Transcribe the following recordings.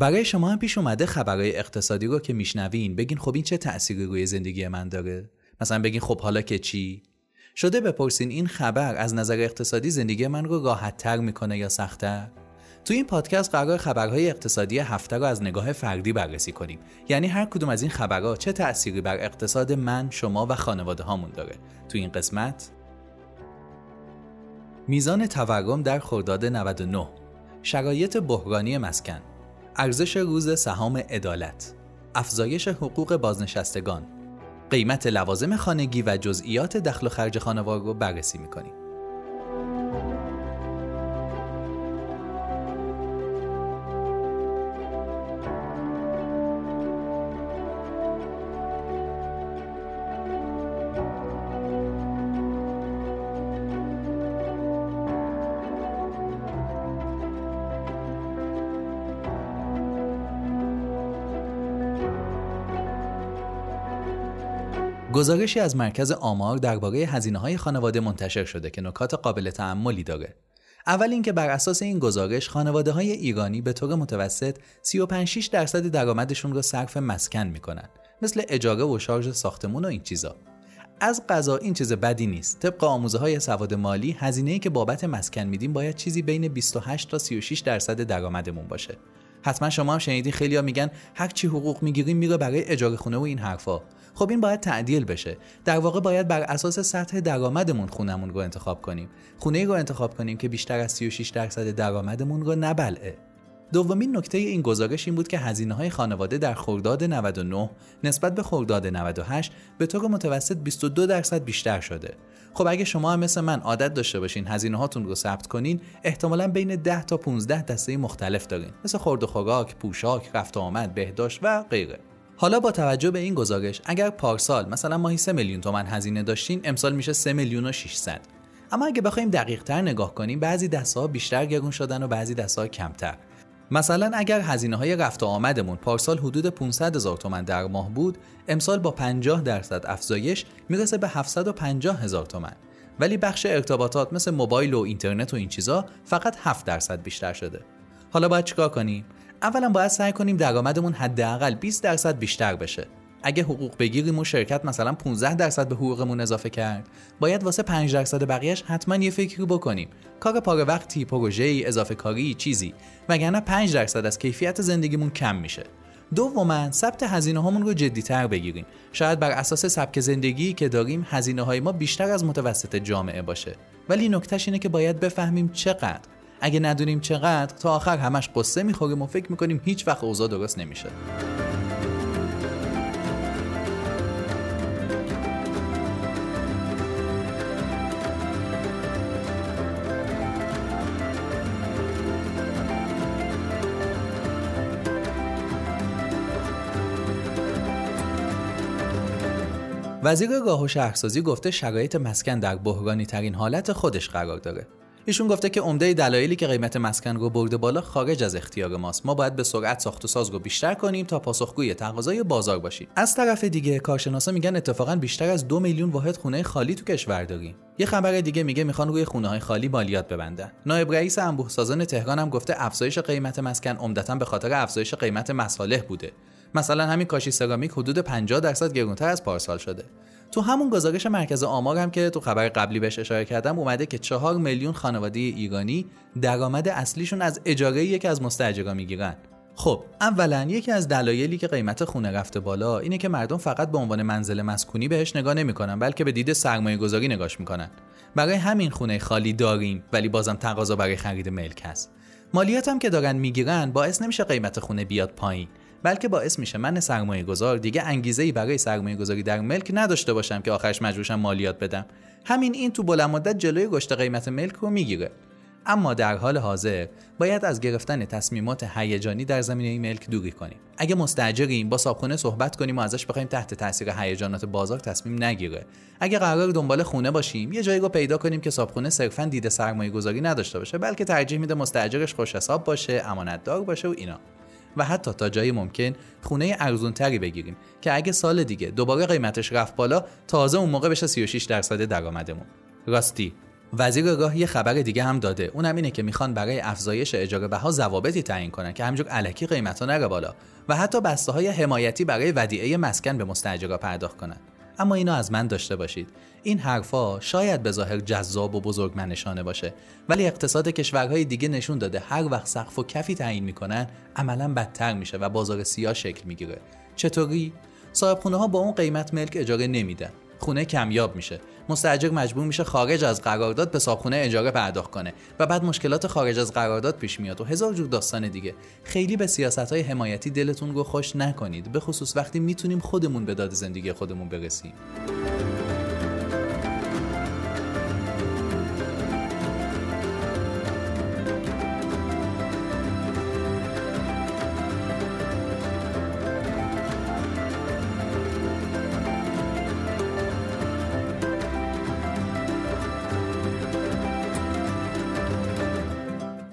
برای شما هم پیش اومده خبرهای اقتصادی رو که میشنوین بگین خب این چه تأثیری روی زندگی من داره؟ مثلا بگین خب حالا که چی؟ شده بپرسین این خبر از نظر اقتصادی زندگی من رو راحت تر می‌کنه یا سختتر؟ تو این پادکست قرار خبرهای اقتصادی هفته رو از نگاه فردی بررسی کنیم. یعنی هر کدوم از این خبرها چه تأثیری بر اقتصاد من شما و خانواده هامون داره. تو این قسمت میزان تورم در خرداد 99 شرایط بحرانی مسکن. ارزش روز سهام عدالت افزایش حقوق بازنشستگان قیمت لوازم خانگی و جزئیات دخل و خرج خانوار رو بررسی می‌کنیم. گزارشی از مرکز آمار درباره هزینه های خانواده منتشر شده که نکات قابل تعملی داره. اول اینکه بر اساس این گزارش خانواده های ایرانی به طور متوسط 35 درصد درآمدشون رو صرف مسکن می‌کنن مثل اجاره و شارژ ساختمون و این چیزا. از قضا این چیز بدی نیست. طبق آموزه های سواد مالی هزینه‌ای که بابت مسکن میدیم باید چیزی بین 28 تا 36 درصد درآمدمون باشه. حتما شما هم شنیدین خیلیا میگن هر چی حقوق می‌گیریم میره برای اجاره خونه و این حرفا خب این باید تعدیل بشه در واقع باید بر اساس سطح درآمدمون خونمون رو انتخاب کنیم خونه رو انتخاب کنیم که بیشتر از 36 درصد درآمدمون رو نبلعه دومین نکته این گزارش این بود که هزینه های خانواده در خرداد 99 نسبت به خرداد 98 به طور متوسط 22 درصد بیشتر شده. خب اگه شما هم مثل من عادت داشته باشین هزینه هاتون رو ثبت کنین احتمالا بین 10 تا 15 دسته مختلف دارین مثل خورد و خوراک، پوشاک، رفت آمد، بهداشت و غیره. حالا با توجه به این گزارش اگر پارسال مثلا ماهی 3 میلیون تومن هزینه داشتین امسال میشه 3 میلیون و 600 اما اگه بخوایم دقیق تر نگاه کنیم بعضی دسته ها بیشتر گرون شدن و بعضی دسته ها کمتر. مثلا اگر هزینه های رفت و آمدمون پارسال حدود 500 هزار تومن در ماه بود امسال با 50 درصد افزایش می‌رسه به 750 هزار تومن. ولی بخش ارتباطات مثل موبایل و اینترنت و این چیزا فقط 7 درصد بیشتر شده. حالا باید چیکار کنیم؟ اولا باید سعی کنیم درآمدمون حداقل 20 درصد بیشتر بشه. اگه حقوق بگیریم و شرکت مثلا 15 درصد به حقوقمون اضافه کرد. باید واسه 5 درصد بقیهش حتما یه فکری بکنیم. کار پاره وقتی پروژه اضافه کاری چیزی. وگرنه 5 درصد از کیفیت زندگیمون کم میشه. دوما ثبت هزینه هامون رو جدیتر بگیریم. شاید بر اساس سبک زندگی که داریم هزینه های ما بیشتر از متوسط جامعه باشه. ولی نکتهش اینه که باید بفهمیم چقدر. اگه ندونیم چقدر تا آخر همش قصه می‌خوریم و فکر می‌کنیم هیچ وقت اوضاع درست نمیشه. وزیر راه و شهرسازی گفته شرایط مسکن در بحرانی ترین حالت خودش قرار داره. ایشون گفته که عمده دلایلی که قیمت مسکن رو برده بالا خارج از اختیار ماست. ما باید به سرعت ساخت و ساز رو بیشتر کنیم تا پاسخگوی تقاضای بازار باشیم. از طرف دیگه کارشناسا میگن اتفاقا بیشتر از دو میلیون واحد خونه خالی تو کشور داریم. یه خبر دیگه میگه می‌خوان روی خونه های خالی مالیات ببندن. نایب رئیس انبوه سازان تهران هم گفته افزایش قیمت مسکن عمدتا به خاطر افزایش قیمت مصالح بوده. مثلا همین کاشی سرامیک حدود 50 درصد گرونتر از پارسال شده. تو همون گزارش مرکز آمار هم که تو خبر قبلی بهش اشاره کردم اومده که چهار میلیون خانواده ایرانی درآمد اصلیشون از اجاره که از مستاجرا می‌گیرن. خب اولا یکی از دلایلی که قیمت خونه رفته بالا اینه که مردم فقط به عنوان منزل مسکونی بهش نگاه نمی‌کنن بلکه به دید سرمایه گذاری نگاش می‌کنن. برای همین خونه خالی داریم ولی بازم تقاضا برای خرید ملک هست. مالیات هم که دارن می‌گیرن باعث نمیشه قیمت خونه بیاد پایین. بلکه باعث میشه من سرمایه گذار دیگه انگیزه ای برای سرمایه گذاری در ملک نداشته باشم که آخرش مجبورشم مالیات بدم. همین این تو بلند مدت جلوی گشت قیمت ملک رو می‌گیره. اما در حال حاضر باید از گرفتن تصمیمات هیجانی در زمینه ملک دوری کنیم. اگه مستاجریم با صابخونه صحبت کنیم و ازش بخوایم تحت تاثیر هیجانات بازار تصمیم نگیره. اگه قرار دنبال خونه باشیم یه جایی رو پیدا کنیم که صابخونه صرفا دید سرمایه گذاری نداشته باشه بلکه ترجیح میده مستاجرش خوش حساب باشه امانتدار باشه و اینا. و حتی تا جایی ممکن خونه ارزون تری بگیریم که اگه سال دیگه دوباره قیمتش رفت بالا تازه اون موقع بشه 36 درصد درآمدمون. راستی وزیر آگاه یه خبر دیگه هم داده. اونم اینه که می‌خوان برای افزایش اجاره بها ضوابطی تعیین کنن که همینجور علکی قیمتا نره بالا و حتی بسته های حمایتی برای ودیعه مسکن به مستاجرها پرداخت کنن. اما اینو از من داشته باشید. این حرفا شاید به ظاهر جذاب و بزرگمنشانه باشه. ولی اقتصاد کشورهای دیگه نشون داده هر وقت سقف و کفی تعیین می‌کنن عملا بدتر میشه و بازار سیاه شکل می‌گیره. چطوری؟ صاحب خونه ها با اون قیمت ملک اجاره نمیدن. خونه کمیاب میشه. مستاجر مجبور میشه خارج از قرارداد به صاحبخونه اجاره پرداخت کنه و بعد مشکلات خارج از قرارداد پیش میاد و هزار جور داستان دیگه. خیلی به سیاست های حمایتی دلتون رو خوش نکنید به خصوص وقتی می‌تونیم خودمون به داد زندگی خودمون برسیم.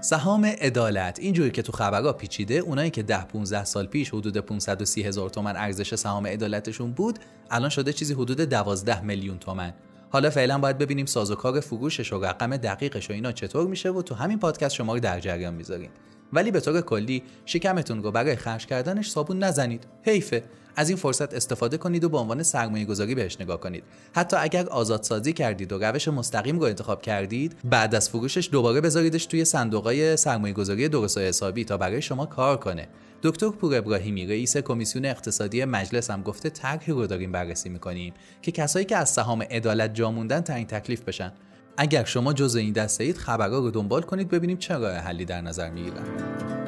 سهام عدالت. اینجوری که تو خبرها پیچیده اونایی که 10 15 سال پیش حدود 530 هزار تومن ارزش سهام عدالتشون بود الان شده چیزی حدود 12 میلیون تومن. حالا فعلا باید ببینیم سازوکار فروشش و رقم دقیقش و اینا چطور میشه و تو همین پادکست شما رو در جریان می‌ذاریم. ولی به طور کلی شکمتون رو برای خرج کردنش صابون نزنید. حیفه. از این فرصت استفاده کنید و به عنوان سرمایه گذاری بهش نگاه کنید. حتی اگر آزادسازی کردید و روش مستقیم رو انتخاب کردید بعد از فروشش دوباره بذاریدش توی صندوقهای سرمایه گذاری درست و حسابی تا برای شما کار کنه. دکتر پور ابراهیمی رئیس کمیسیون اقتصادی مجلس هم گفته طرحی رو داریم بررسی می‌کنیم که کسایی که از سهام عدالت جا موندن تعیین تکلیف بشن. اگر شما جز این دسته اید خبرها رو دنبال کنید ببینیم چه راه حلی در نظر می‌گیرن.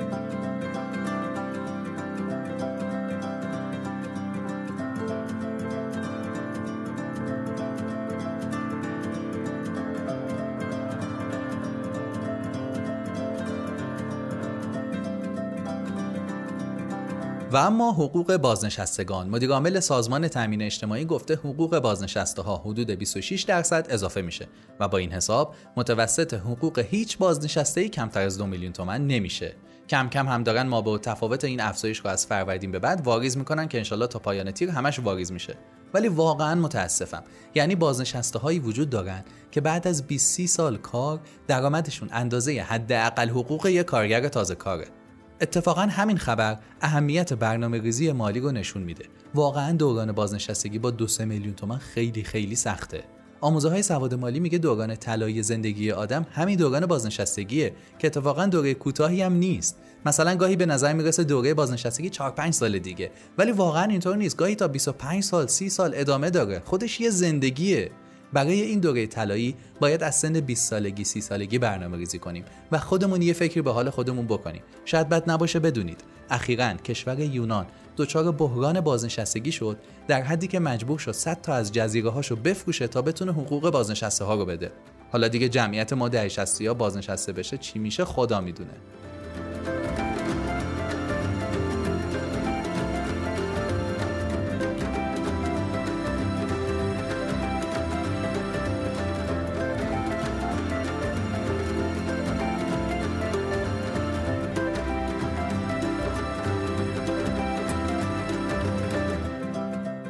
و اما حقوق بازنشستگان. مدیر عامل سازمان تامین اجتماعی گفته حقوق بازنشسته ها حدود 26 درصد اضافه میشه و با این حساب متوسط حقوق هیچ بازنشسته ای کمتر از 2 میلیون تومن نمیشه. کم کم هم دارن ما به تفاوت این افزایش رو از فروردین به بعد واریز می‌کنن که انشالله تا پایان تیر همش واریز میشه. ولی واقعا متاسفم. یعنی بازنشسته هایی وجود دارن که بعد از 20 سال کار درآمدشون اندازه حداقل حقوق یک کارگر تازه کاره. اتفاقا همین خبر اهمیت برنامه ریزی مالی رو نشون میده. واقعا دوران بازنشستگی با دو سه میلیون تومن خیلی خیلی سخته. آموزه های سواد مالی میگه دوران طلایی زندگی آدم همین دوران بازنشستگیه که اتفاقا دوره کوتاهی هم نیست. مثلا گاهی به نظر می‌رسه دوره بازنشستگی 4 5 سال دیگه. ولی واقعا اینطور نیست. گاهی تا 25 سال 30 سال ادامه داره. خودش یه زندگیه. برای این دوره طلایی باید از سن 20 سالگی 30 سالگی برنامه ریزی کنیم و خودمون یه فکری به حال خودمون بکنیم. شاید بد نباشه بدونید. اخیرا کشور یونان دچار بحران بازنشستگی شد در حدی که مجبور شد 100 تا از جزیره هاشو بفروشه تا بتونه حقوق بازنشسته ها رو بده. حالا دیگه جمعیت ما 60 ها بازنشسته بشه چی میشه خدا می‌دونه.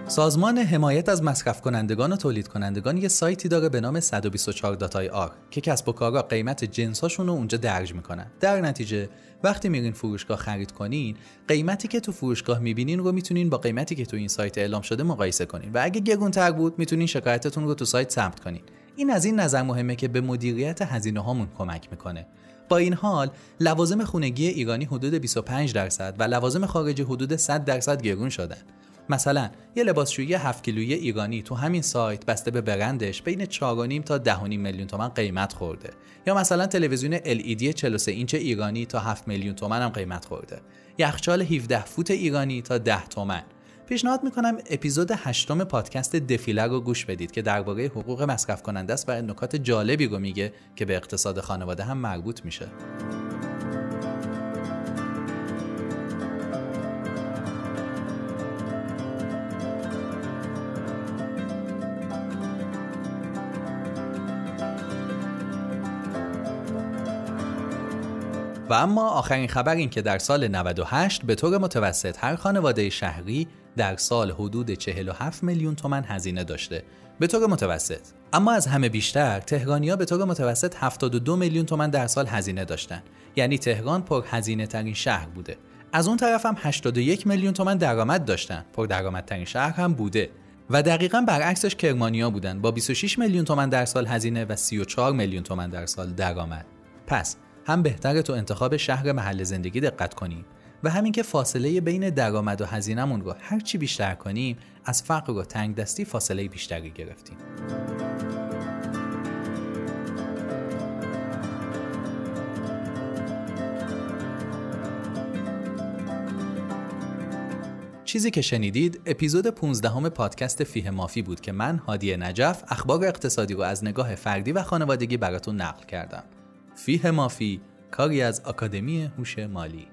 سازمان حمایت از مصرف کنندگان و تولید کنندگان یه سایتی داره به نام 124 داتای آر که کسب و کارها قیمت جنساشون رو اونجا درج می‌کنن. در نتیجه وقتی میرین فروشگاه خرید کنین قیمتی که تو فروشگاه می‌بینین رو می‌تونین با قیمتی که تو این سایت اعلام شده مقایسه کنین. و اگه گرونتر بود می‌تونین شکایتتون رو تو سایت ثبت کنین. این از این نظر مهمه که به مدیریت هزینه هامون کمک می‌کنه. با این حال لوازم خونگی ایرانی حدود 25 درصد و لوازم خارجی حدود 100 درصد گرون شدن. مثلا یه لباسشویی 7 کیلویی ایرانی تو همین سایت بسته به برندش بین 4.5 تا 10.5 میلیون تومن قیمت خورده. یا مثلا تلویزیون LED 43 اینچ ایرانی تا 7 میلیون تومن هم قیمت خورده. یخچال 17 فوت ایرانی تا 10 تومن. پیشنهاد می‌کنم اپیزود هشتم پادکست دفیله رو گوش بدید که درباره حقوق مصرف کننده است و نکات جالبی رو میگه که به اقتصاد خانواده هم مربوط میشه. و اما آخرین خبر این که در سال 98 به طور متوسط هر خانواده شهری در سال حدود 47 میلیون تومن هزینه داشته. به طور متوسط. اما از همه بیشتر تهرانیا به طور متوسط 72 میلیون تومن در سال هزینه داشتن. یعنی تهران پر هزینه ترین شهر بوده. از اون طرف هم 81 میلیون تومن درآمد داشتن. پر درآمدترین شهر هم بوده. و دقیقا برعکسش کرمانیا بودن. با 26 میلیون تومن در سال هزینه و 34 میلیون تومن در سال درآمد. پس هم بهتره تو انتخاب شهر محل زندگی دقت کنیم و همین که فاصله بین درآمد و هزینهمون رو هر چی بیشتر کنیم از فقر و تنگ دستی فاصله بیشتری گرفتیم چیزی که شنیدید اپیزود 15 همه پادکست فیه مافی بود که من هادی نجف اخبار اقتصادی رو از نگاه فردی و خانوادگی براتون نقل کردم. فیه مافی کاری از آکادمی هوش مالی.